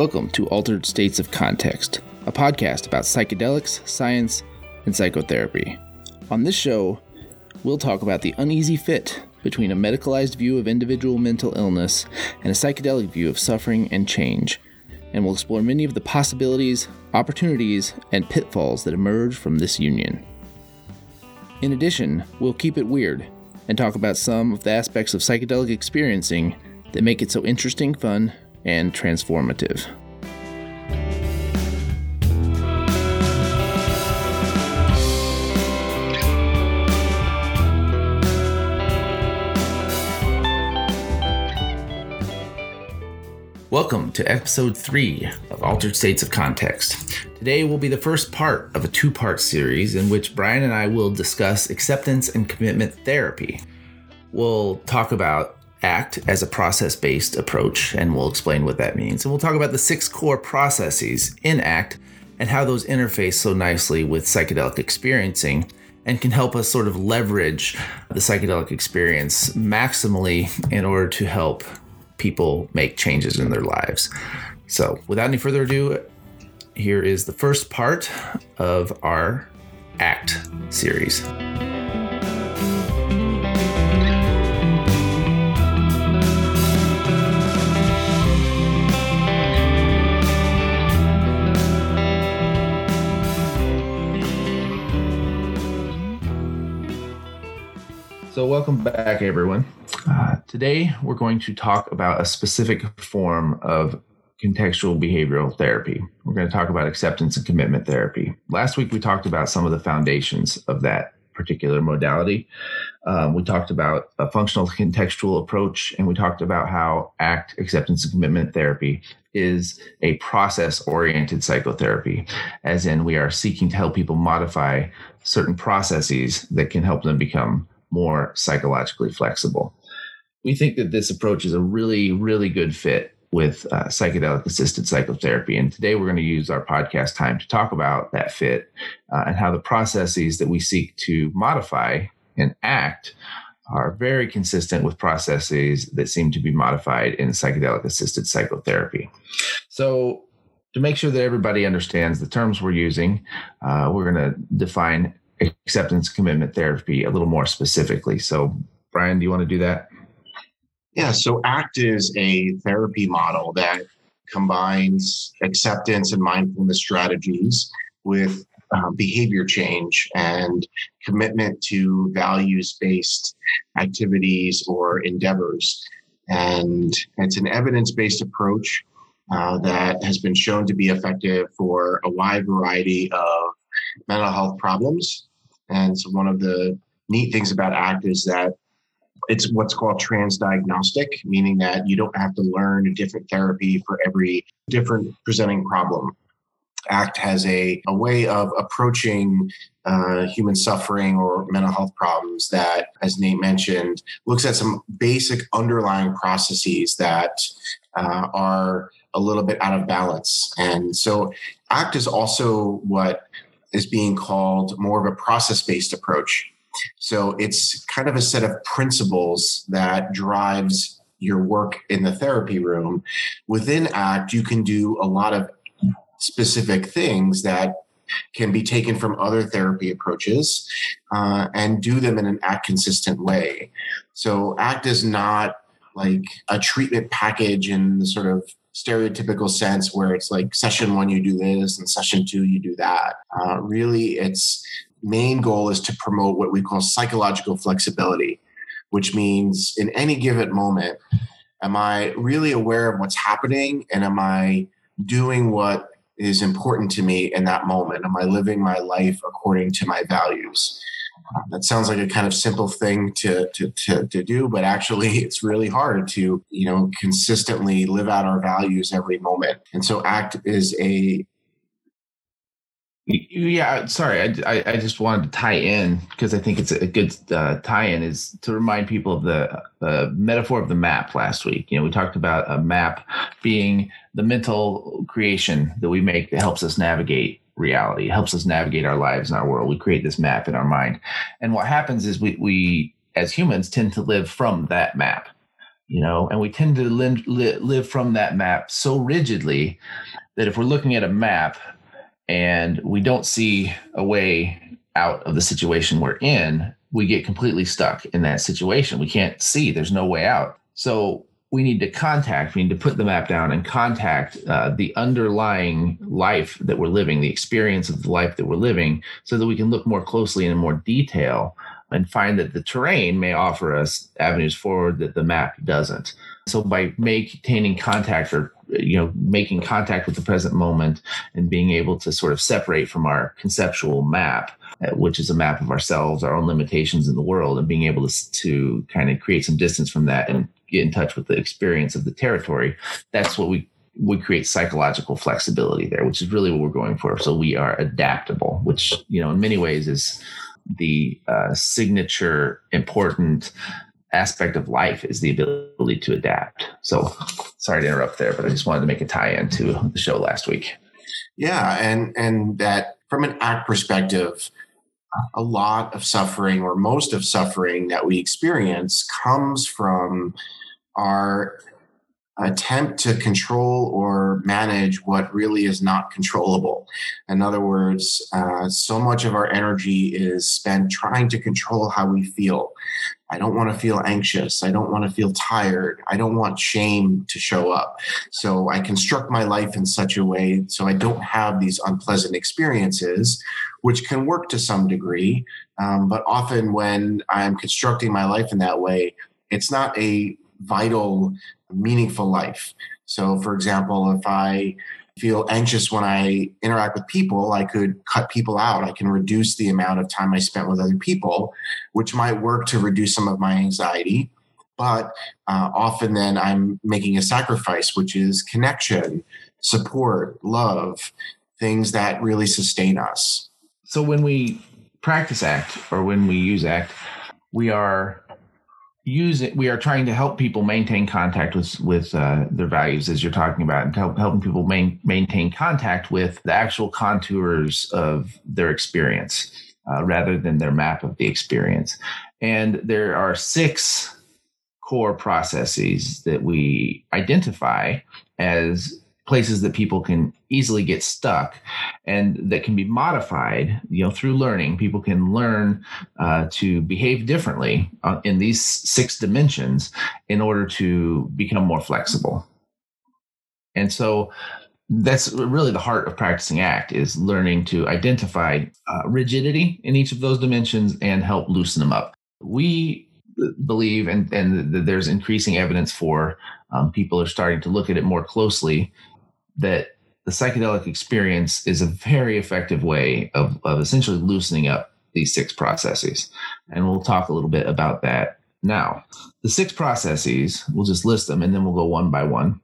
Welcome to Altered States of Context, a podcast about psychedelics, science, and psychotherapy. On this show, we'll talk about the uneasy fit between a medicalized view of individual mental illness and a psychedelic view of suffering and change, and we'll explore many of the possibilities, opportunities, and pitfalls that emerge from this union. In addition, we'll keep it weird and talk about some of the aspects of psychedelic experiencing that make it so interesting, fun, and transformative. Welcome to episode three of Altered States of Context. Today will be the first part of a two part series in which Brian and I will discuss acceptance and commitment therapy. We'll talk about ACT as a process based approach, and we'll explain what that means. And we'll talk about the six core processes in ACT and how those interface so nicely with psychedelic experiencing and can help us sort of leverage the psychedelic experience maximally in order to help people make changes in their lives. So, without any further ado, here is the first part of our ACT series. So, welcome back, everyone. Uh, today, we're going to talk about a specific form of contextual behavioral therapy. We're going to talk about acceptance and commitment therapy. Last week, we talked about some of the foundations of that particular modality. Um, we talked about a functional contextual approach, and we talked about how ACT, acceptance and commitment therapy, is a process oriented psychotherapy, as in we are seeking to help people modify certain processes that can help them become more psychologically flexible. We think that this approach is a really, really good fit with uh, psychedelic assisted psychotherapy. And today we're going to use our podcast time to talk about that fit uh, and how the processes that we seek to modify and act are very consistent with processes that seem to be modified in psychedelic assisted psychotherapy. So, to make sure that everybody understands the terms we're using, uh, we're going to define acceptance commitment therapy a little more specifically. So, Brian, do you want to do that? Yeah, so ACT is a therapy model that combines acceptance and mindfulness strategies with uh, behavior change and commitment to values based activities or endeavors. And it's an evidence based approach uh, that has been shown to be effective for a wide variety of mental health problems and so one of the neat things about ACT is that it's what's called transdiagnostic, meaning that you don't have to learn a different therapy for every different presenting problem. ACT has a, a way of approaching uh, human suffering or mental health problems that, as Nate mentioned, looks at some basic underlying processes that uh, are a little bit out of balance. And so, ACT is also what is being called more of a process based approach. So it's kind of a set of principles that drives your work in the therapy room. Within ACT, you can do a lot of specific things that can be taken from other therapy approaches uh, and do them in an ACT consistent way. So ACT is not like a treatment package in the sort of stereotypical sense where it's like session one you do this and session two you do that. Uh, really its main goal is to promote what we call psychological flexibility which means in any given moment am i really aware of what's happening and am i doing what is important to me in that moment? Am i living my life according to my values that sounds like a kind of simple thing to, to, to, to, do, but actually it's really hard to, you know, consistently live out our values every moment. And so ACT is a yeah, sorry, I, I just wanted to tie in because I think it's a good uh, tie-in is to remind people of the uh, metaphor of the map last week. You know, we talked about a map being the mental creation that we make that helps us navigate reality. It helps us navigate our lives and our world. We create this map in our mind. And what happens is we, we as humans tend to live from that map. you know, and we tend to live, live from that map so rigidly that if we're looking at a map and we don't see a way out of the situation we're in, we get completely stuck in that situation. We can't see, there's no way out. So we need to contact, we need to put the map down and contact uh, the underlying life that we're living, the experience of the life that we're living, so that we can look more closely and in more detail and find that the terrain may offer us avenues forward that the map doesn't. So by maintaining contact or you know making contact with the present moment and being able to sort of separate from our conceptual map which is a map of ourselves our own limitations in the world and being able to, to kind of create some distance from that and get in touch with the experience of the territory that's what we we create psychological flexibility there which is really what we're going for so we are adaptable which you know in many ways is the uh, signature important aspect of life is the ability to adapt. So sorry to interrupt there, but I just wanted to make a tie in to the show last week. Yeah, and and that from an act perspective, a lot of suffering or most of suffering that we experience comes from our attempt to control or manage what really is not controllable. In other words, uh, so much of our energy is spent trying to control how we feel. I don't want to feel anxious. I don't want to feel tired. I don't want shame to show up. So I construct my life in such a way so I don't have these unpleasant experiences, which can work to some degree. Um, but often when I'm constructing my life in that way, it's not a vital meaningful life. So, for example, if I feel anxious when I interact with people, I could cut people out. I can reduce the amount of time I spent with other people, which might work to reduce some of my anxiety. But uh, often then I'm making a sacrifice, which is connection, support, love, things that really sustain us. So when we practice ACT or when we use ACT, we are using we are trying to help people maintain contact with with uh, their values as you're talking about and help, helping people main, maintain contact with the actual contours of their experience uh, rather than their map of the experience. And there are six core processes that we identify as places that people can easily get stuck and that can be modified you know through learning. People can learn uh, to behave differently uh, in these six dimensions in order to become more flexible. And so that's really the heart of practicing act is learning to identify uh, rigidity in each of those dimensions and help loosen them up. We believe and, and there's increasing evidence for um, people are starting to look at it more closely that the psychedelic experience is a very effective way of, of essentially loosening up these six processes. And we'll talk a little bit about that now. The six processes, we'll just list them and then we'll go one by one.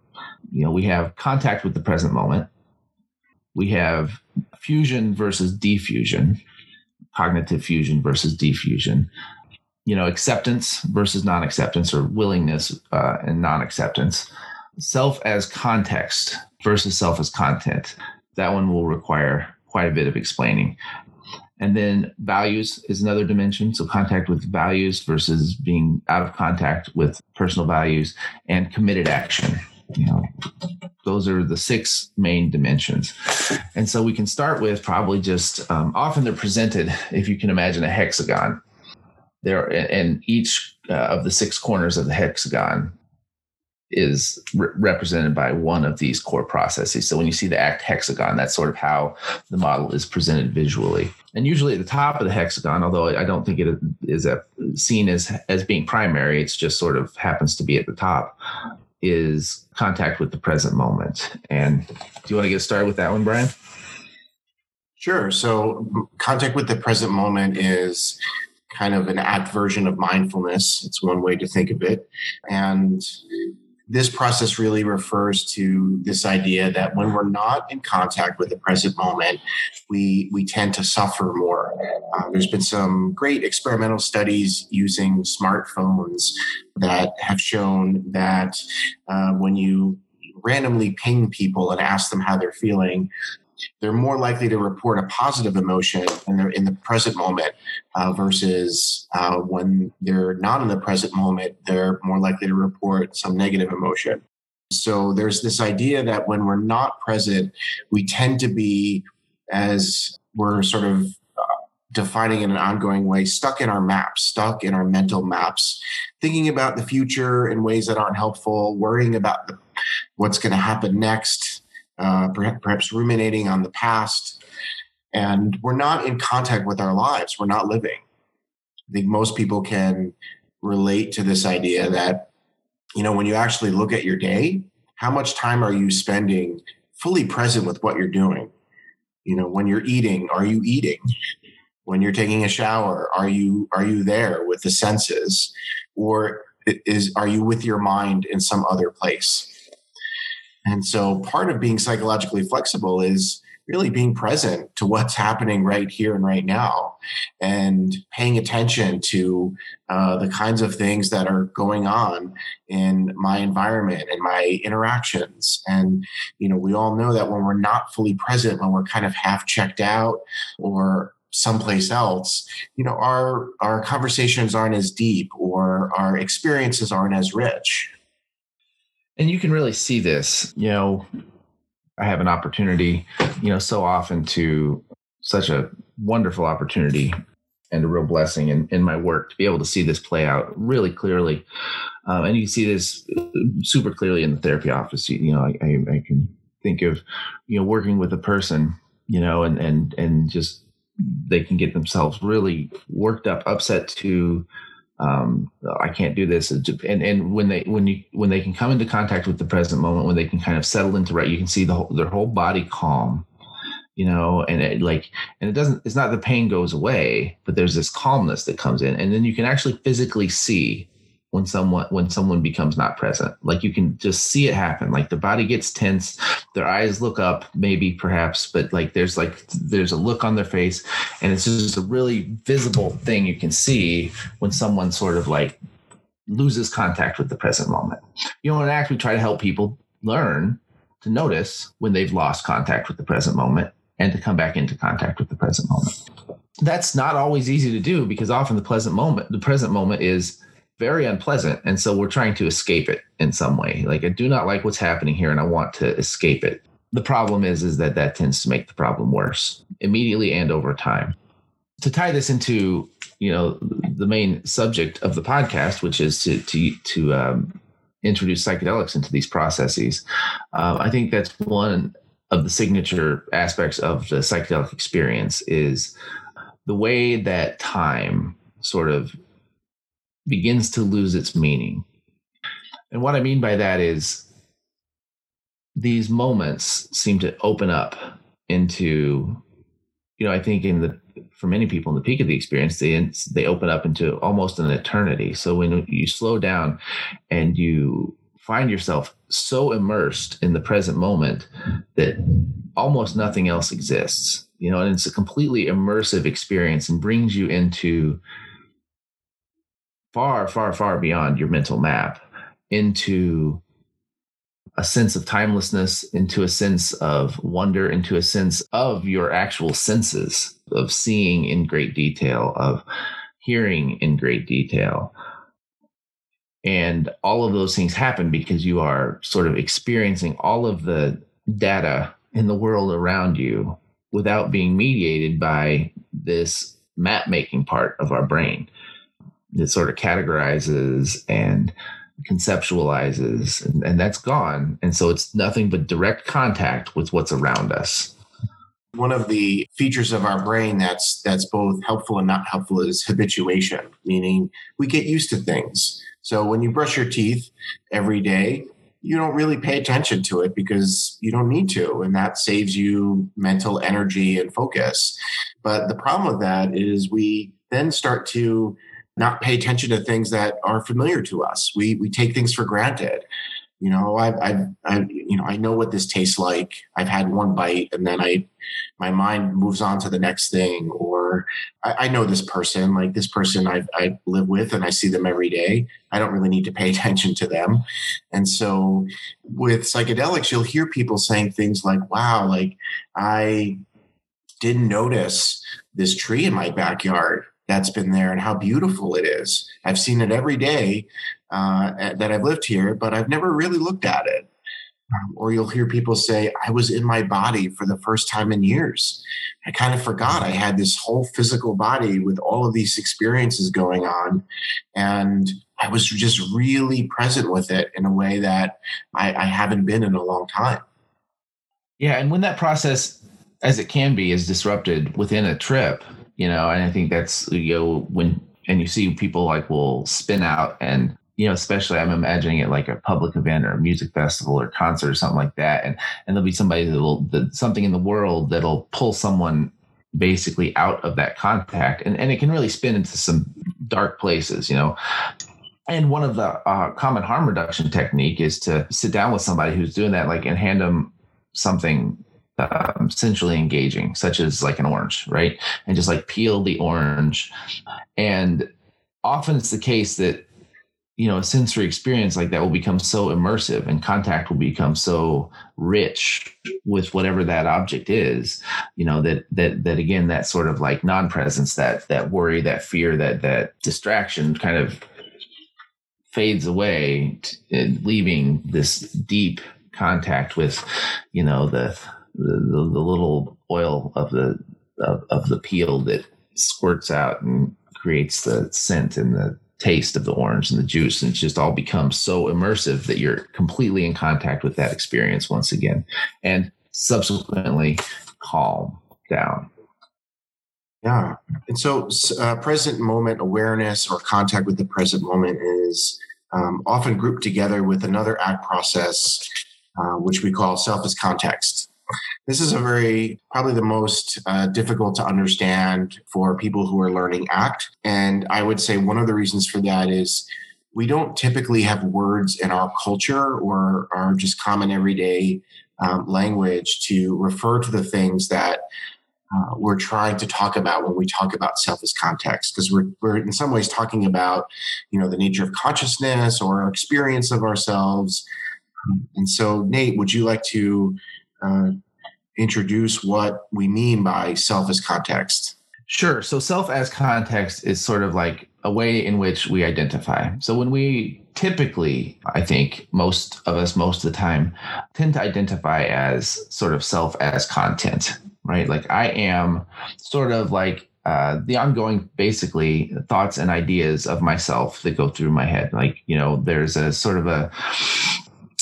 You know, we have contact with the present moment. We have fusion versus defusion, cognitive fusion versus defusion. You know, acceptance versus non acceptance or willingness uh, and non acceptance. Self as context versus self as content. That one will require quite a bit of explaining. And then values is another dimension. So contact with values versus being out of contact with personal values and committed action. You know, those are the six main dimensions. And so we can start with probably just um, often they're presented, if you can imagine a hexagon. There, and each uh, of the six corners of the hexagon is re- represented by one of these core processes. So when you see the ACT hexagon, that's sort of how the model is presented visually. And usually at the top of the hexagon, although I don't think it is a, seen as as being primary, it's just sort of happens to be at the top, is contact with the present moment. And do you want to get started with that one, Brian? Sure. So contact with the present moment is kind of an act version of mindfulness. It's one way to think of it. And this process really refers to this idea that when we're not in contact with the present moment, we we tend to suffer more. Uh, there's been some great experimental studies using smartphones that have shown that uh, when you randomly ping people and ask them how they're feeling, they're more likely to report a positive emotion when they're in the present moment uh, versus uh, when they're not in the present moment, they're more likely to report some negative emotion. So there's this idea that when we're not present, we tend to be, as we're sort of uh, defining in an ongoing way, stuck in our maps, stuck in our mental maps, thinking about the future in ways that aren't helpful, worrying about what's going to happen next, uh, perhaps ruminating on the past. And we're not in contact with our lives. We're not living. I think most people can relate to this idea that, you know, when you actually look at your day, how much time are you spending fully present with what you're doing? You know, when you're eating, are you eating? When you're taking a shower, are you are you there with the senses? Or is are you with your mind in some other place? And so part of being psychologically flexible is really being present to what's happening right here and right now and paying attention to uh, the kinds of things that are going on in my environment and my interactions. And you know we all know that when we're not fully present when we're kind of half checked out or someplace else you know our our conversations aren't as deep or our experiences aren't as rich and you can really see this, you know, I have an opportunity, you know, so often to such a wonderful opportunity and a real blessing in, in my work to be able to see this play out really clearly. Um, and you see this super clearly in the therapy office. You, you know, I, I, I, can think of, you know, working with a person, you know, and, and, and just they can get themselves really worked up, upset to um, I can't do this. And and when they when you when they can come into contact with the present moment, when they can kind of settle into right, you can see the whole, their whole body calm, you know, and it like and it doesn't. It's not the pain goes away, but there's this calmness that comes in, and then you can actually physically see when someone when someone becomes not present. Like you can just see it happen. Like the body gets tense their eyes look up maybe perhaps but like there's like there's a look on their face and it's just a really visible thing you can see when someone sort of like loses contact with the present moment. You know in act we try to help people learn to notice when they've lost contact with the present moment and to come back into contact with the present moment. That's not always easy to do because often the pleasant moment the present moment is very unpleasant. And so we're trying to escape it in some way. Like i do not like what's happening here and i want to escape it. The problem is is that that tends to make the problem worse immediately and over time. To tie this into you know the main subject of the podcast which is to to to um, introduce psychedelics into these processes uh, i think that's one of the signature aspects of the psychedelic experience is the way that time sort of begins to lose its meaning. And what I mean by that is these moments seem to open up into, you know, I think in the for many people in the peak of the experience, they they open up into almost an eternity. So when you slow down and you find yourself so immersed in the present moment that almost nothing else exists, you know, and it's a completely immersive experience and brings you into far, far, far beyond your mental map into a sense of timelessness, into a sense of wonder, into a sense of your actual senses of seeing in great detail, of hearing in great detail. And all of those things happen because you are sort of experiencing all of the data in the world around you without being mediated by this map making part of our brain that sort of categorizes and conceptualizes and, and that's gone. And so it's nothing but direct contact with what's around us. One of the features of our brain that's that's both helpful and not helpful is habituation meaning we get used to things. So when you brush your teeth every day you don't really pay attention to it because you don't need to and that saves you mental energy and focus. But the problem with that is we then start to not pay attention to things that are familiar to us. We we take things for granted. You know, I've, I've, i you know, I know what this tastes like. I've had one bite, and then I, my mind moves on to the next thing. Or or I, I, know this person, like this person I, I live with and I see them every day. I don't really need to pay attention to them. And so with psychedelics, you'll hear people saying things like, wow, like I didn't notice this tree in my backyard that's been there and how beautiful it is. I've seen it every day uh, that I've lived here, but I've never really looked at it. Um, or you'll hear people say, I was in my body for the first time in years. I kind of forgot I had this whole physical body with all of these experiences going on. And I was just really present with it in a way that I, I haven't been in a long time. Yeah. And when that process, as it can be, is disrupted within a trip, you know, and I think that's, you know, when, and you see people like will spin out and you know, especially I'm imagining it like a public event or a music festival or concert or something like that. And, and there'll be somebody that'll, that, something in the world that'll pull someone basically out of that contact. And, and it can really spin into some dark places, you know. And one of the uh, common harm reduction technique is to sit down with somebody who's doing that, like, and hand them something um, sensually engaging, such as like an orange, right? And just like peel the orange. And often it's the case that you know a sensory experience like that will become so immersive and contact will become so rich with whatever that object is you know that that that again that sort of like non-presence that that worry that fear that that distraction kind of fades away leaving this deep contact with you know the the, the little oil of the of, of the peel that squirts out and creates the scent and the taste of the orange and the juice. And it just all becomes so immersive that you're completely in contact with that experience once again. And subsequently calm down. Yeah. And so uh, present moment awareness or contact with the present moment is um, often grouped together with another act process uh, which we call self as context this is a very, probably the most uh, difficult to understand for people who are learning ACT. And I would say one of the reasons for that is we don't typically have words in our culture or our just common everyday um, language to refer to the things that uh, we're trying to talk about when we talk about self as context because we're, we're in some ways talking about you know the nature of consciousness or our experience of ourselves and so nate would you like to uh, introduce what we mean by self as context? Sure. So, self as context is sort of like a way in which we identify. So, when we typically, I think most of us, most of the time, tend to identify as sort of self as content, right? Like, I am sort of like uh, the ongoing basically thoughts and ideas of myself that go through my head. Like, you know, there's a sort of a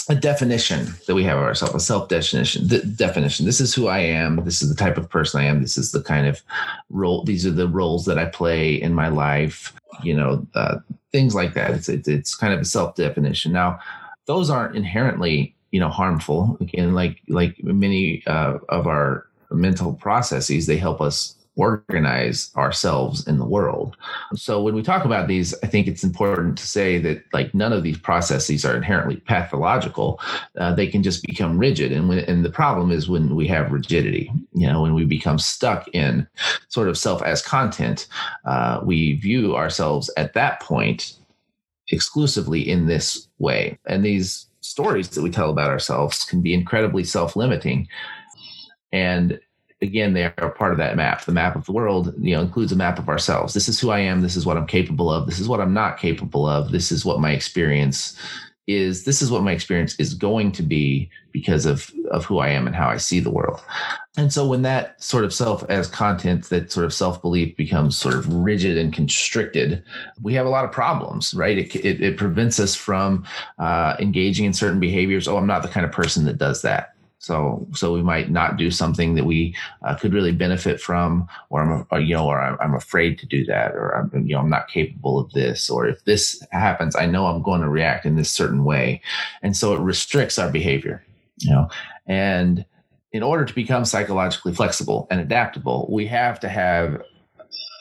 a definition that we have of ourselves, a self definition. The definition. This is who I am. This is the type of person I am. This is the kind of role. These are the roles that I play in my life. You know, uh, things like that. It's, it's it's kind of a self definition. Now, those aren't inherently you know harmful. Again, like like many uh, of our mental processes, they help us organize ourselves in the world. So when we talk about these, I think it's important to say that like none of these processes are inherently pathological. Uh, they can just become rigid, and when, and the problem is when we have rigidity. You know, when we become stuck in sort of self as content, uh, we view ourselves at that point exclusively in this way, and these stories that we tell about ourselves can be incredibly self limiting. And again they are part of that map. The map of the world you know includes a map of ourselves. This is who i am. This is what i'm capable of. This is what i'm not capable of. This is what my experience is. This is what my experience is going to be because of of who i am and how i see the world. And so when that sort of self as content that sort of self belief becomes sort of rigid and constricted we have a lot of problems right? It, it, it prevents us from uh, engaging in certain behaviors. Oh i'm not the kind of person that does that so, so we might not do something that we uh, could really benefit from, or I'm, or, you know, or I'm, I'm, afraid to do that, or I'm, you know, I'm not capable of this, or if this happens, I know I'm going to react in this certain way, and so it restricts our behavior, you know, and in order to become psychologically flexible and adaptable, we have to have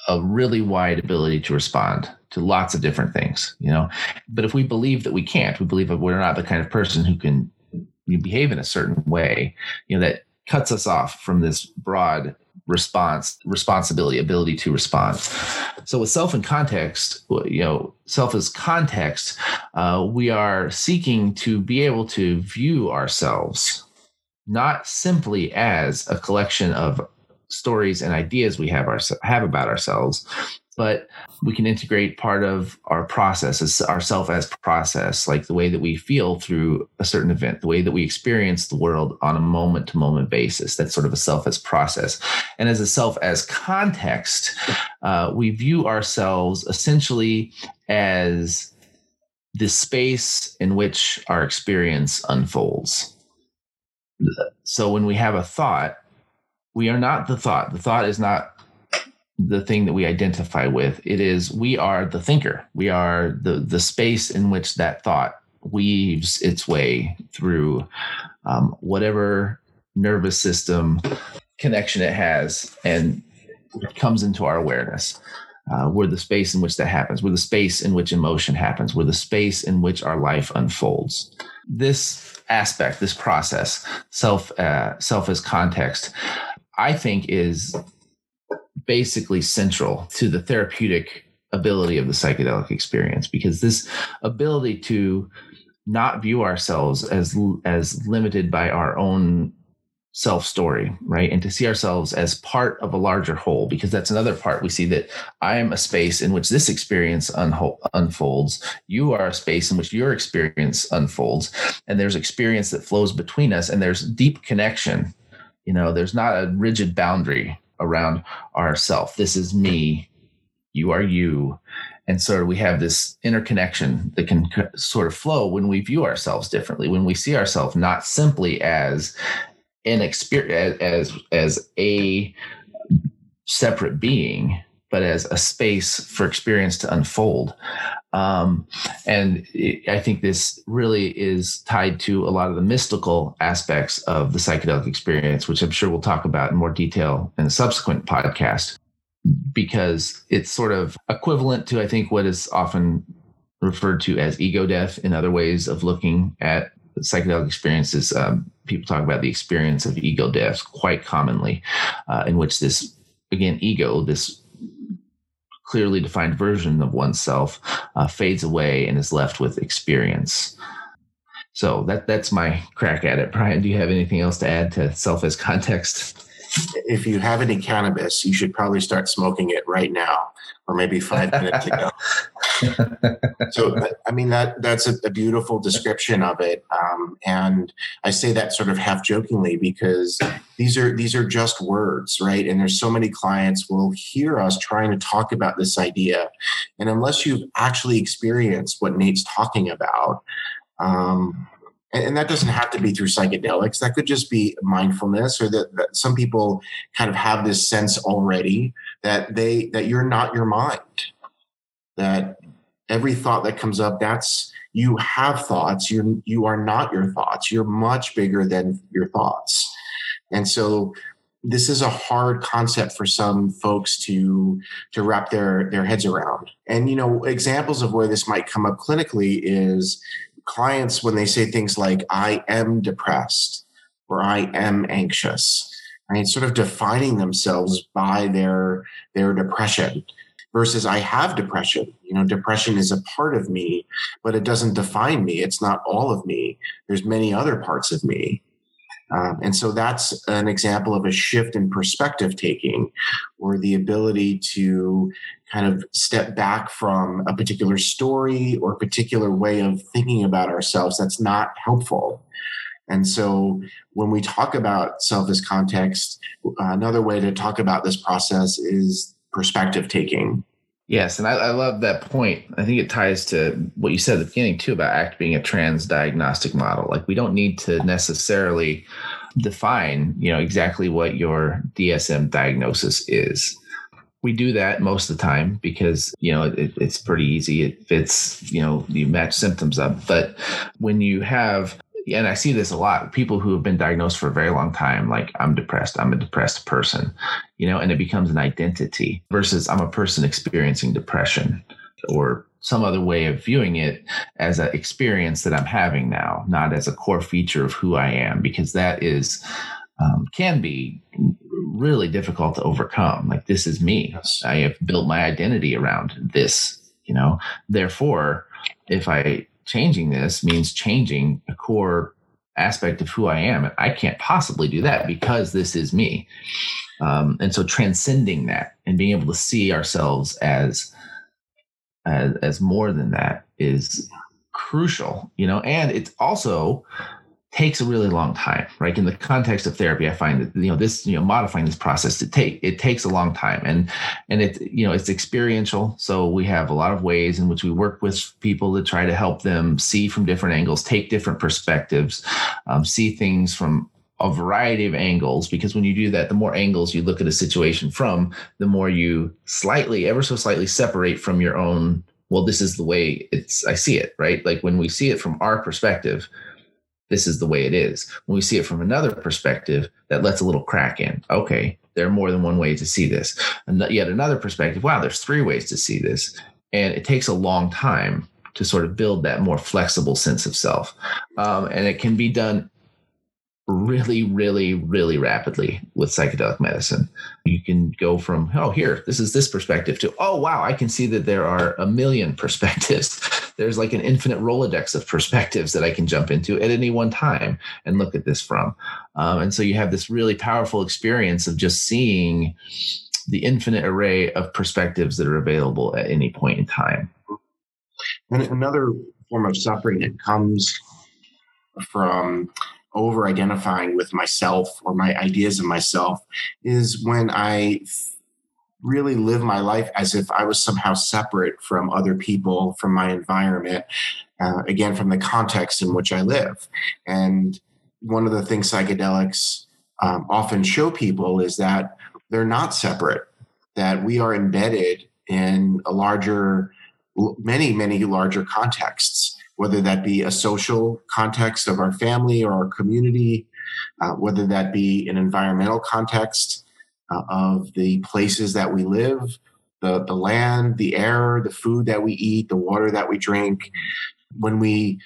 a really wide ability to respond to lots of different things, you know. But if we believe that we can't, we believe that we're not the kind of person who can you behave in a certain way, you know, that cuts us off from this broad response responsibility ability to respond. So with self and context you know self as context uh, we are seeking to be able to view ourselves not simply as a collection of stories and ideas we have our, have about ourselves but we can integrate part of our process as ourself as process like the way that we feel through a certain event the way that we experience the world on a moment to moment basis. That's sort of a self as process. And as a self as context uh, we view ourselves essentially as the space in which our experience unfolds. So when we have a thought we are not the thought. The thought is not the thing that we identify with. It is we are the thinker. We are the the space in which that thought weaves its way through um, whatever nervous system connection it has and comes into our awareness. Uh, we're the space in which that happens. We're the space in which emotion happens. We're the space in which our life unfolds. This aspect, this process, self, uh, self as context, I think is basically central to the therapeutic ability of the psychedelic experience because this ability to not view ourselves as as limited by our own self story right? And to see ourselves as part of a larger whole because that's another part we see that i am a space in which this experience unho- unfolds. You are a space in which your experience unfolds. And there's experience that flows between us and there's deep connection. You know there's not a rigid boundary around ourself. This is me. You are you. And so we have this interconnection that can sort of flow when we view ourselves differently, when we see ourselves not simply as an experience, as, as a separate being, but as a space for experience to unfold. Um, and it, I think this really is tied to a lot of the mystical aspects of the psychedelic experience, which I'm sure we'll talk about in more detail in a subsequent podcast, because it's sort of equivalent to, I think, what is often referred to as ego death in other ways of looking at psychedelic experiences. Um, people talk about the experience of ego death quite commonly, uh, in which this, again, ego, this clearly defined version of oneself uh, fades away and is left with experience. So that that's my crack at it. Brian, do you have anything else to add to self as context? If you have any cannabis, you should probably start smoking it right now, or maybe five minutes ago. so, I mean that that's a, a beautiful description of it, um, and I say that sort of half jokingly because these are these are just words, right? And there's so many clients will hear us trying to talk about this idea, and unless you've actually experienced what Nate's talking about. Um, and that doesn't have to be through psychedelics. That could just be mindfulness or that, that, some people kind of have this sense already that they that you're not your mind. That every thought that comes up that's you have thoughts. You you are not your thoughts. You're much bigger than your thoughts. And so this is a hard concept for some folks to to wrap their their heads around. And you know examples of where this might come up clinically is clients when they say things like i am depressed or i am anxious right sort of defining themselves by their their depression versus I have depression. You know, depression is a part of me, but it doesn't define me. It's not all of me. There's many other parts of me. Um, and so that's an example of a shift in perspective taking or the ability to kind of step back from a particular story or particular way of thinking about ourselves that's not helpful. And so when we talk about self as context, another way to talk about this process is perspective taking. Yes, and I, I, love that point. I think it ties to what you said at the beginning too about ACT being a trans diagnostic model. Like we don't need to necessarily define, you know, exactly what your DSM diagnosis is. We do that most of the time because you know it, it's pretty easy. It fits, you know, you match symptoms up. But when you have and I see this a lot. People who have been diagnosed for a very long time, like I'm depressed, I'm a depressed person, you know, and it becomes an identity versus I'm a person experiencing depression or some other way of viewing it as an experience that I'm having now, not as a core feature of who I am, because that is um, can be really difficult to overcome. Like this is me. I have built my identity around this, you know. Therefore, if I changing this means changing a core aspect of who I am, I can't possibly do that because this is me. Um, and so transcending that and being able to see ourselves as, as as more than that is crucial, you know, and it's also takes a really long time right? In the context of therapy i find that you know this you know modifying this process to take it takes a long time. And and it you know it's experiential. So we have a lot of ways in which we work with people to try to help them see from different angles take different perspectives um, see things from a variety of angles. Because when you do that the more angles you look at a situation from the more you slightly ever so slightly separate from your own well this is the way it's i see it right? Like when we see it from our perspective this is the way it is. When we see it from another perspective, that lets a little crack in. Okay, there are more than one way to see this. And yet another perspective, wow, there's three ways to see this. And it takes a long time to sort of build that more flexible sense of self. Um, and it can be done really, really, really rapidly with psychedelic medicine. You can go from, oh, here, this is this perspective to, oh, wow, I can see that there are a million perspectives. There's like an infinite Rolodex of perspectives that I can jump into at any one time and look at this from. Um, and so you have this really powerful experience of just seeing the infinite array of perspectives that are available at any point in time. And another form of suffering that comes from over identifying with myself or my ideas of myself is when I really live my life as if I was somehow separate from other people, from my environment, uh, again, from the context in which I live. And one of the things psychedelics um, often show people is that they're not separate, that we are embedded in a larger, many, many larger contexts whether that be a social context of our family or our community, uh, whether that be an environmental context uh, of the places that we live, the, the land, the air, the food that we eat, the water that we drink. When we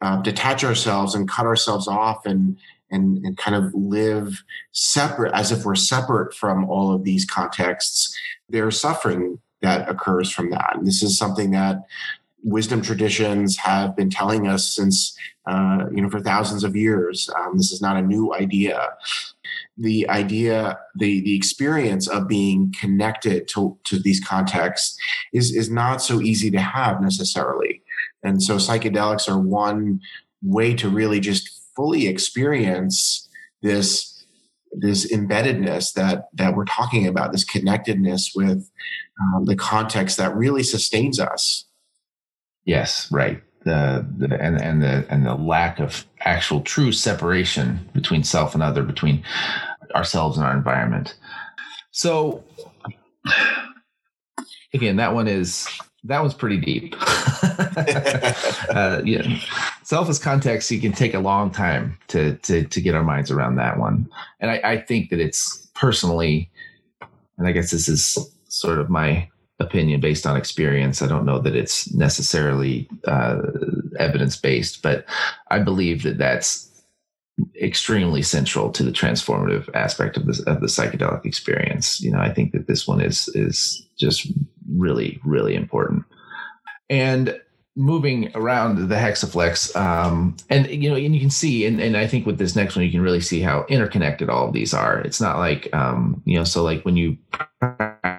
uh, detach ourselves and cut ourselves off and, and, and kind of live separate, as if we're separate from all of these contexts, there's suffering that occurs from that. And this is something that wisdom traditions have been telling us since uh, you know for thousands of years. Um, this is not a new idea. The idea, the the experience of being connected to to these contexts is is not so easy to have necessarily, and so psychedelics are one way to really just fully experience this this embeddedness that that we're talking about, this connectedness with um, the context that really sustains us. Yes, right. The, the and and the and the lack of actual true separation between self and other, between ourselves and our environment. So again, that one is that one's pretty deep. uh, yeah, self as context, you can take a long time to to to get our minds around that one, and I, I think that it's personally, and I guess this is sort of my opinion based on experience. I don't know that it's necessarily uh, evidence based, but I believe that that's extremely central to the transformative aspect of the of the psychedelic experience. You know, I think that this one is is just really really important. And moving around the hexaflex um, and you know and you can see and, and i think with this next one you can really see how interconnected all of these are it's not like um, you know so like when you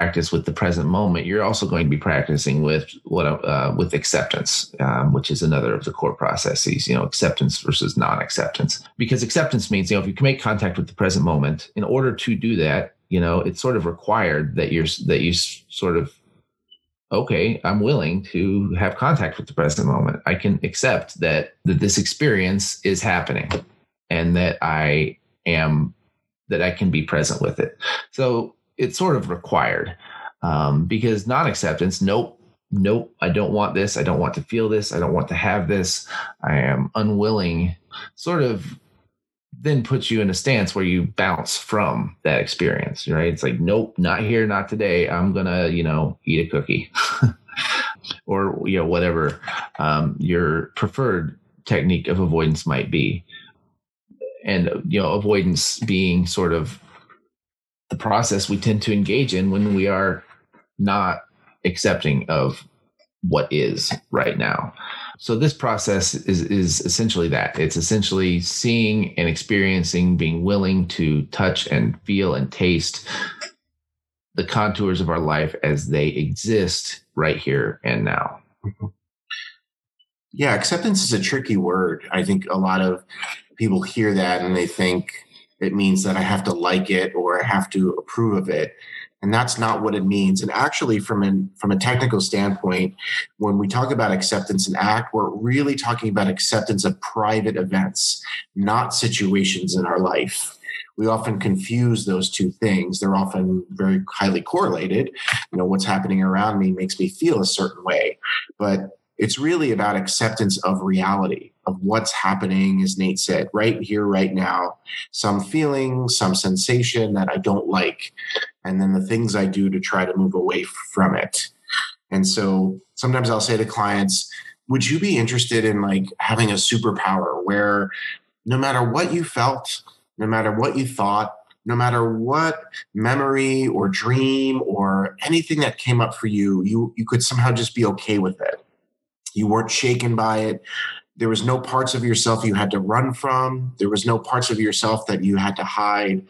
practice with the present moment you're also going to be practicing with what uh, with acceptance um, which is another of the core processes you know acceptance versus non-acceptance because acceptance means you know if you can make contact with the present moment in order to do that you know it's sort of required that you're that you sort of okay, I'm willing to have contact with the present moment. I can accept that that this experience is happening and that I am that I can be present with it. So it's sort of required um, because non-acceptance, nope, nope, I don't want this. I don't want to feel this. I don't want to have this. I am unwilling. Sort of then puts you in a stance where you bounce from that experience, right? It's like, nope, not here, not today. I'm gonna, you know, eat a cookie, or you know, whatever um, your preferred technique of avoidance might be, and you know, avoidance being sort of the process we tend to engage in when we are not accepting of what is right now. So this process is is essentially that. It's essentially seeing and experiencing, being willing to touch and feel and taste the contours of our life as they exist right here and now. Yeah, acceptance is a tricky word. I think a lot of people hear that and they think it means that I have to like it or I have to approve of it. And that's not what it means. And actually from an from a technical standpoint when we talk about acceptance and ACT we're really talking about acceptance of private events not situations in our life. We often confuse those two things. They're often very highly correlated. You know what's happening around me makes me feel a certain way. But it's really about acceptance of reality of what's happening, as Nate said, right here, right now. Some feeling, some sensation that I don't like, and then the things I do to try to move away from it. And so sometimes I'll say to clients, would you be interested in like having a superpower where no matter what you felt, no matter what you thought, no matter what memory or dream or anything that came up for you, you you could somehow just be okay with it. You weren't shaken by it. There was no parts of yourself you had to run from. There was no parts of yourself that you had to hide.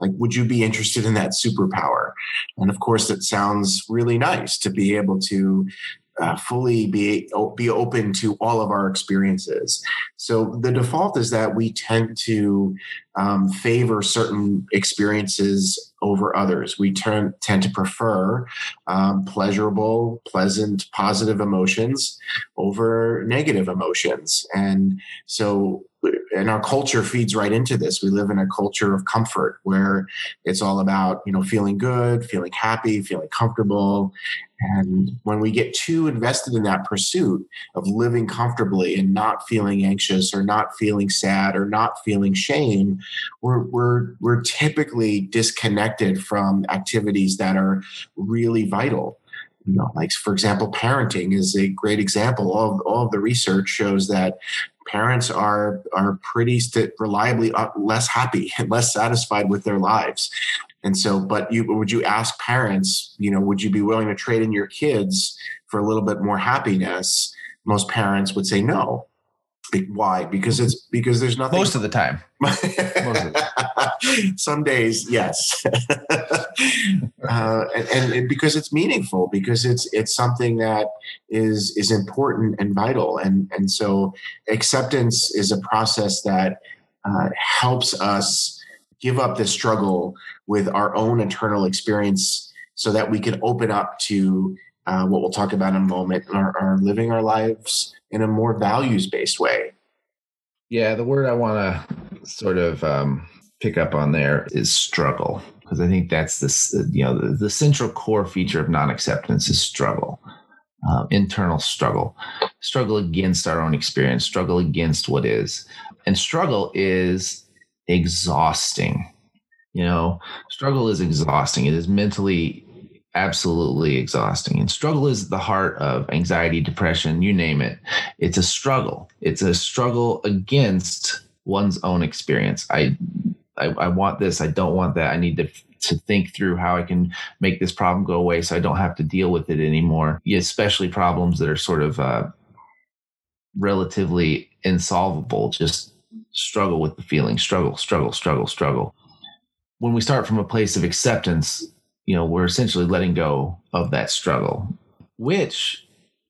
Like, would you be interested in that superpower? And of course, it sounds really nice to be able to uh, fully be be open to all of our experiences. So the default is that we tend to um, favor certain experiences over others. We turn, tend to prefer um, pleasurable, pleasant, positive emotions over negative emotions, and so and our culture feeds right into this. We live in a culture of comfort where it's all about you know feeling good, feeling happy, feeling comfortable, and when we get too invested in that pursuit of living comfortably and not feeling anxious or not feeling sad or not feeling shame, we're, we're, we're typically disconnected from activities that are really vital. You know, like for example, parenting is a great example. All of, all of the research shows that parents are are pretty st- reliably uh, less happy and less satisfied with their lives and so, but you would you ask parents, you know, would you be willing to trade in your kids for a little bit more happiness? Most parents would say no. Why? Because it's because there's nothing. Most of the time. Most of the time. Some days, yes, uh, and, and because it's meaningful, because it's it's something that is is important and vital, and and so acceptance is a process that uh, helps us give up the struggle with our own internal experience so that we can open up to uh, what we'll talk about in a moment are, are living our lives in a more values based way. Yeah, the word I want to sort of um, pick up on there is struggle because I think that's this you know the, the central core feature of non acceptance is struggle. Uh, internal struggle, struggle against our own experience, struggle against what is. And struggle is exhausting. You know, struggle is exhausting. It is mentally absolutely exhausting. And struggle is the heart of anxiety, depression, you name it. It's a struggle. It's a struggle against one's own experience. I I, I want this, I don't want that. I need to to think through how I can make this problem go away so I don't have to deal with it anymore. Especially problems that are sort of uh, relatively insolvable. Just struggle with the feeling, struggle, struggle, struggle, struggle when we start from a place of acceptance, you know, we're essentially letting go of that struggle, which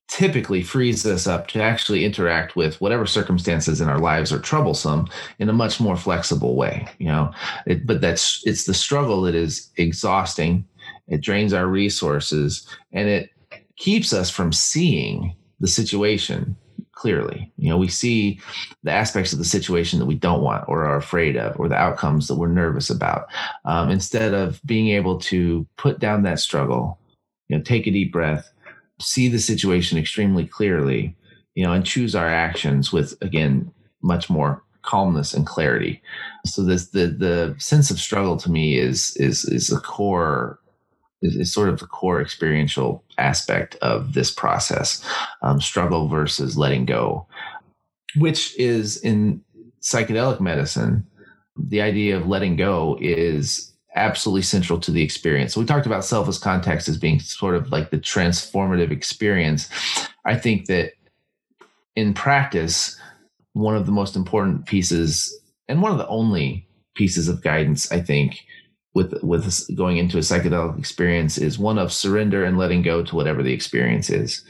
typically frees us up to actually interact with whatever circumstances in our lives are troublesome in a much more flexible way you know? It, but that's it's the struggle that is exhausting it drains our resources and it keeps us from seeing the situation clearly. You know, we see the aspects of the situation that we don't want or are afraid of, or the outcomes that we're nervous about, um, instead of being able to put down that struggle, you know, take a deep breath, see the situation extremely clearly, you know, and choose our actions with again much more calmness and clarity. So this the the sense of struggle to me is is is the core is, is sort of the core experiential aspect of this process um, struggle versus letting go, which is in psychedelic medicine, the idea of letting go is absolutely central to the experience. So we talked about self as context as being sort of like the transformative experience. I think that in practice, one of the most important pieces and one of the only pieces of guidance I think with with going into a psychedelic experience is one of surrender and letting go to whatever the experience is.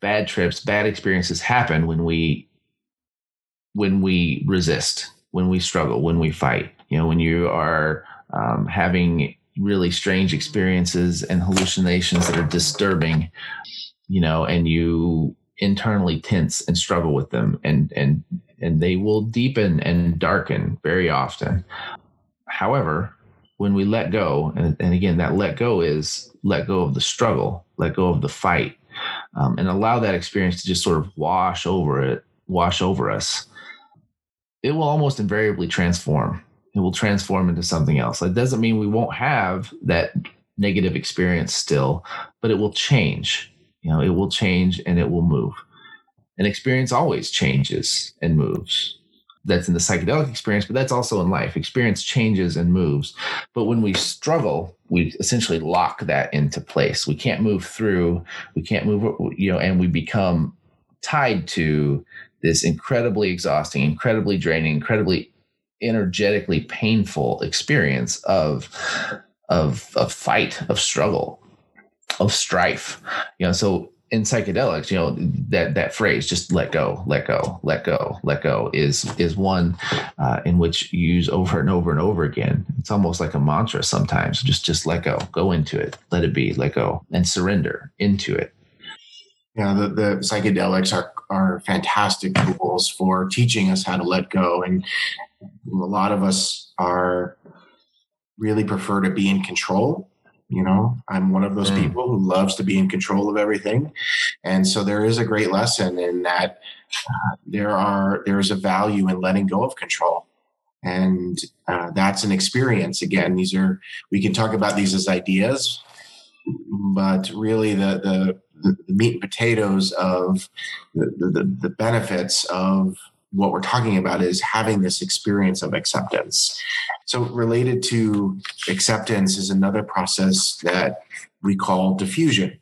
Bad trips, bad experiences happen when we when we resist, when we struggle, when we fight. You know, when you are um, having really strange experiences and hallucinations that are disturbing, you know, and you internally tense and struggle with them and and and they will deepen and darken very often. However, when we let go, and, and again, that let go is let go of the struggle, let go of the fight, um, and allow that experience to just sort of wash over it, wash over us. It will almost invariably transform. It will transform into something else. That doesn't mean we won't have that negative experience still, but it will change. You know, it will change and it will move. An experience always changes and moves that's in the psychedelic experience, but that's also in life. Experience changes and moves. But when we struggle, we essentially lock that into place. We can't move through, we can't move, you know, and we become tied to this incredibly exhausting, incredibly draining, incredibly energetically painful experience of of of fight, of struggle, of strife. You know, so in psychedelics, you know that that phrase "just let go, let go, let go, let go" is is one uh, in which you use over and over and over again. It's almost like a mantra sometimes. Just just let go, go into it, let it be, let go, and surrender into it. Yeah, the, the psychedelics are are fantastic tools for teaching us how to let go, and a lot of us are really prefer to be in control you know? I'm one of those mm. people who loves to be in control of everything. And so there is a great lesson in that uh, there are there is a value in letting go of control. And uh, that's an experience. Again these are we can talk about these as ideas but really the the, the meat and potatoes of the, the, the benefits of what we're talking about is having this experience of acceptance. So, related to acceptance is another process that we call defusion,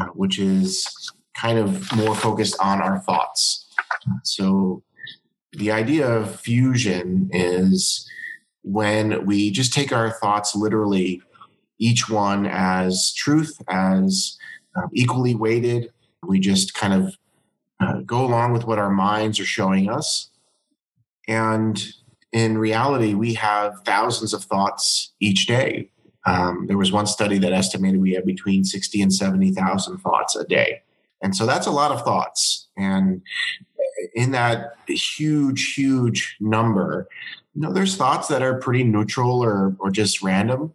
uh, which is kind of more focused on our thoughts. So, the idea of fusion is when we just take our thoughts literally, each one as truth, as uh, equally weighted. We just kind of uh, go along with what our minds are showing us. And in reality, we have thousands of thoughts each day. Um, there was one study that estimated we have between 60 and 70,000 thoughts a day. And so that's a lot of thoughts. And in that huge, huge number, you know, there's thoughts that are pretty neutral or, or just random.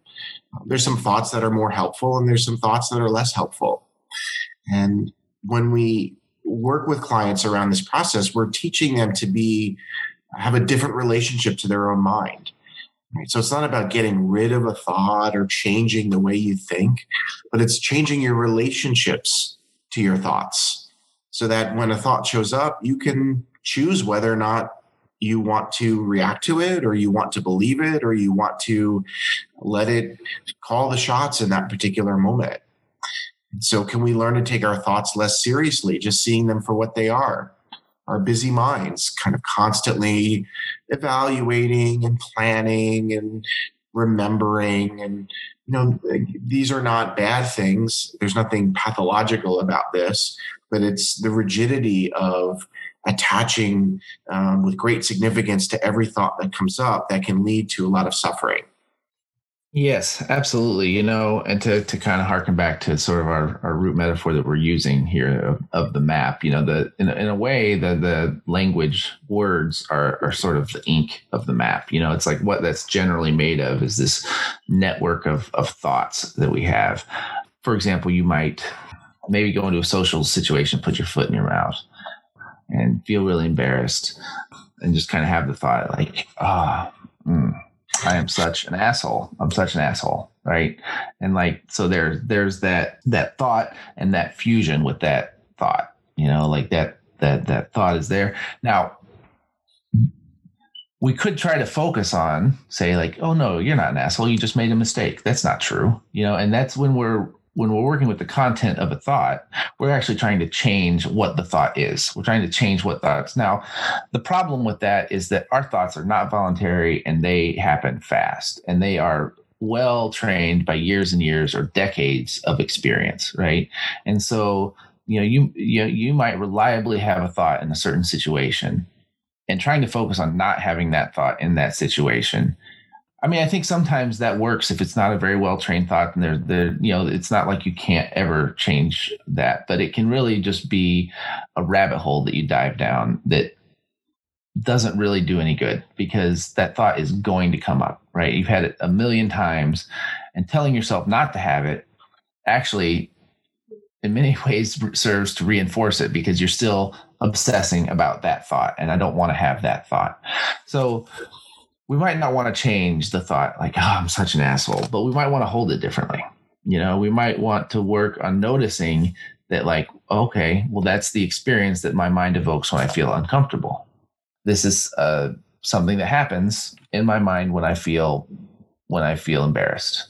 There's some thoughts that are more helpful, and there's some thoughts that are less helpful. And when we work with clients around this process, we're teaching them to be have a different relationship to their own mind. Right? So it's not about getting rid of a thought or changing the way you think, but it's changing your relationships to your thoughts so that when a thought shows up, you can choose whether or not you want to react to it or you want to believe it or you want to let it call the shots in that particular moment. So, can we learn to take our thoughts less seriously, just seeing them for what they are? Our busy minds kind of constantly evaluating and planning and remembering. And, you know, these are not bad things. There's nothing pathological about this, but it's the rigidity of attaching um, with great significance to every thought that comes up that can lead to a lot of suffering. Yes, absolutely. You know, and to, to kind of harken back to sort of our, our root metaphor that we're using here of, of the map, you know, the in, in a way the the language words are are sort of the ink of the map. You know, it's like what that's generally made of is this network of of thoughts that we have. For example, you might maybe go into a social situation, put your foot in your mouth, and feel really embarrassed, and just kind of have the thought like, ah, oh, mm I am such an asshole. I'm such an asshole, right? And like so there's there's that that thought and that fusion with that thought. You know, like that that that thought is there. Now we could try to focus on say like oh no you're not an asshole you just made a mistake that's not true you know and that's when we're when we're working with the content of a thought we're actually trying to change what the thought is. We're trying to change what thoughts. Now the problem with that is that our thoughts are not voluntary and they happen fast. And they are well trained by years and years or decades of experience right? And so you know you you, you might reliably have a thought in a certain situation and trying to focus on not having that thought in that situation. I mean, I think sometimes that works if it's not a very well trained thought, and there, there, you know, it's not like you can't ever change that, but it can really just be a rabbit hole that you dive down that doesn't really do any good because that thought is going to come up, right? You've had it a million times, and telling yourself not to have it actually, in many ways, serves to reinforce it because you're still obsessing about that thought and I don't want to have that thought. So we might not want to change the thought like, oh, I'm such an asshole, but we might want to hold it differently. You know, we might want to work on noticing that, like, okay, well, that's the experience that my mind evokes when I feel uncomfortable. This is uh, something that happens in my mind when I feel when I feel embarrassed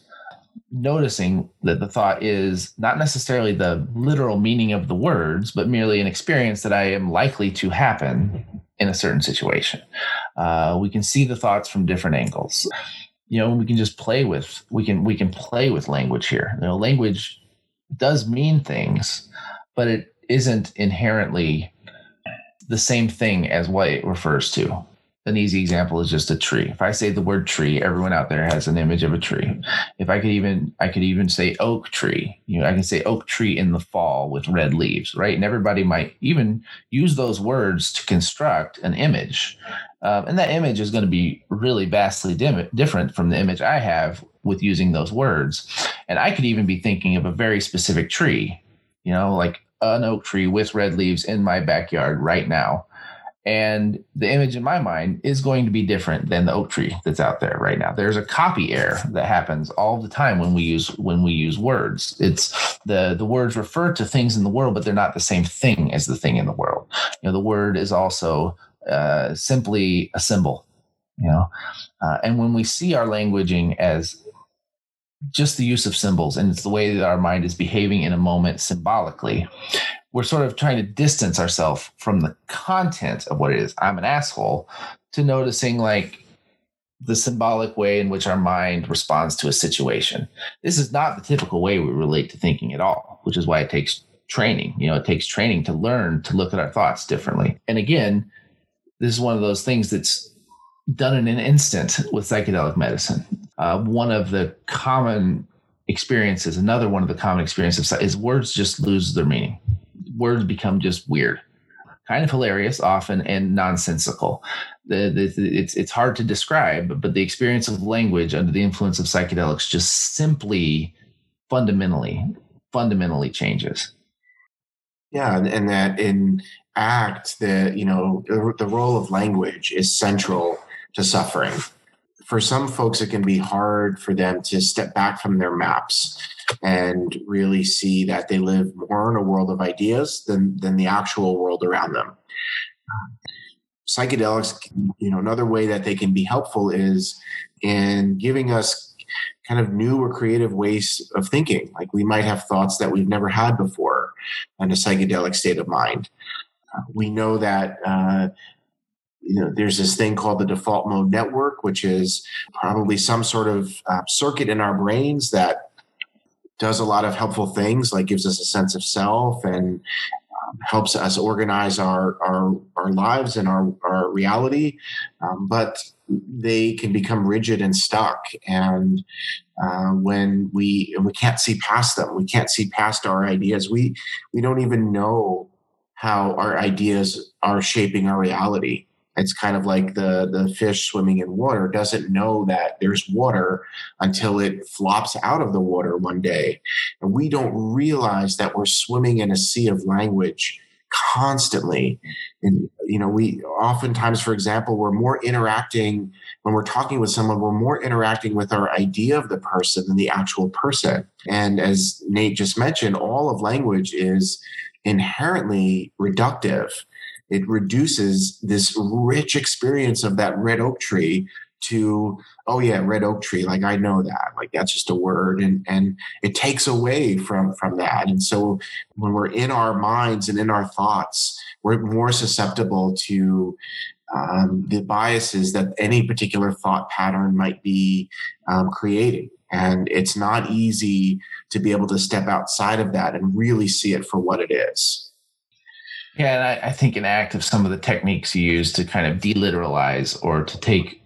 noticing that the thought is not necessarily the literal meaning of the words, but merely an experience that I am likely to happen in a certain situation. Uh, we can see the thoughts from different angles. You know, we can just play with we can we can play with language here. You know, language does mean things, but it isn't inherently the same thing as what it refers to an easy example is just a tree. If I say the word tree, everyone out there has an image of a tree. If I could even, I could even say oak tree. You know, I can say oak tree in the fall with red leaves, right? And everybody might even use those words to construct an image. Um, and that image is going to be really vastly dim- different from the image I have with using those words. And I could even be thinking of a very specific tree, you know, like an oak tree with red leaves in my backyard right now and the image in my mind is going to be different than the oak tree that's out there right now. There's a copy error that happens all the time when we use when we use words. It's the the words refer to things in the world but they're not the same thing as the thing in the world. You know the word is also uh, simply a symbol you know? Uh, and when we see our languaging as just the use of symbols and it's the way that our mind is behaving in a moment symbolically we're sort of trying to distance ourselves from the content of what it is. I'm an asshole to noticing like the symbolic way in which our mind responds to a situation. This is not the typical way we relate to thinking at all, which is why it takes training. You know, it takes training to learn to look at our thoughts differently. And again, this is one of those things that's done in an instant with psychedelic medicine. Uh, one of the common experiences, another one of the common experiences is words just lose their meaning words become just weird, kind of hilarious often and nonsensical. The, the, it's it's hard to describe, but the experience of language under the influence of psychedelics just simply fundamentally fundamentally changes. Yeah, and, that in ACT, that you know the role of language is central to suffering. For some folks, it can be hard for them to step back from their maps and really see that they live more in a world of ideas than than the actual world around them. Psychedelics, you know, another way that they can be helpful is in giving us kind of new or creative ways of thinking. Like we might have thoughts that we've never had before in a psychedelic state of mind. Uh, we know that uh, you know, there's this thing called the default mode network, which is probably some sort of uh, circuit in our brains that does a lot of helpful things, like gives us a sense of self and um, helps us organize our our, our lives and our, our reality. Um, but they can become rigid and stuck, and uh, when we we can't see past them, we can't see past our ideas. We we don't even know how our ideas are shaping our reality. It's kind of like the the fish swimming in water doesn't know that there's water until it flops out of the water one day. And we don't realize that we're swimming in a sea of language constantly. And you know, we oftentimes, for example, we're more interacting when we're talking with someone, we're more interacting with our idea of the person than the actual person. And as Nate just mentioned, all of language is inherently reductive it reduces this rich experience of that red oak tree to oh yeah red oak tree like i know that like that's just a word and and it takes away from from that. And so when we're in our minds and in our thoughts we're more susceptible to um, the biases that any particular thought pattern might be um, creating. And it's not easy to be able to step outside of that and really see it for what it is yeah and I, I think an ACT of some of the techniques you use to kind of deliteralize or to take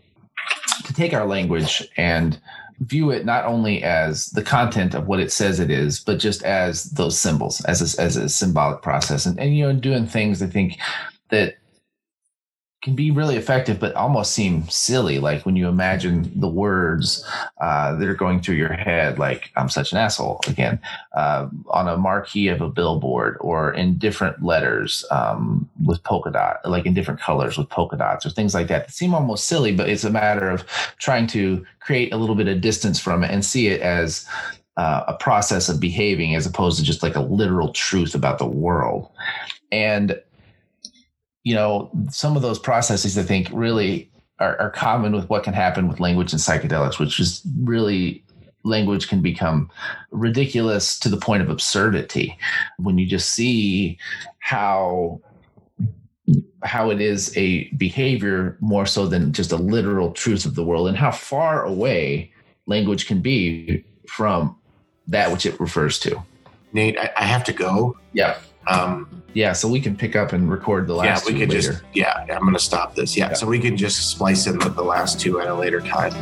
to take our language and view it not only as the content of what it says it is, but just as those symbols, as a, as a symbolic process, and, and you know, doing things I think that can be really effective, but almost seem silly. Like when you imagine the words uh, that are going through your head, like "I'm such an asshole" again, uh, on a marquee of a billboard, or in different letters um, with polka dot, like in different colors with polka dots, or things like that. That seem almost silly, but it's a matter of trying to create a little bit of distance from it and see it as uh, a process of behaving as opposed to just like a literal truth about the world. And you know, some of those processes I think really are, are common with what can happen with language and psychedelics, which is really language can become ridiculous to the point of absurdity. When you just see how how it is a behavior more so than just a literal truth of the world and how far away language can be from that which it refers to. Nate i, I have to go. Yeah um, yeah, so we can pick up and record the last. Yeah, we could later. just. Yeah, I'm going to stop this. Yeah, yeah, so we can just splice in the, the last two at a later time.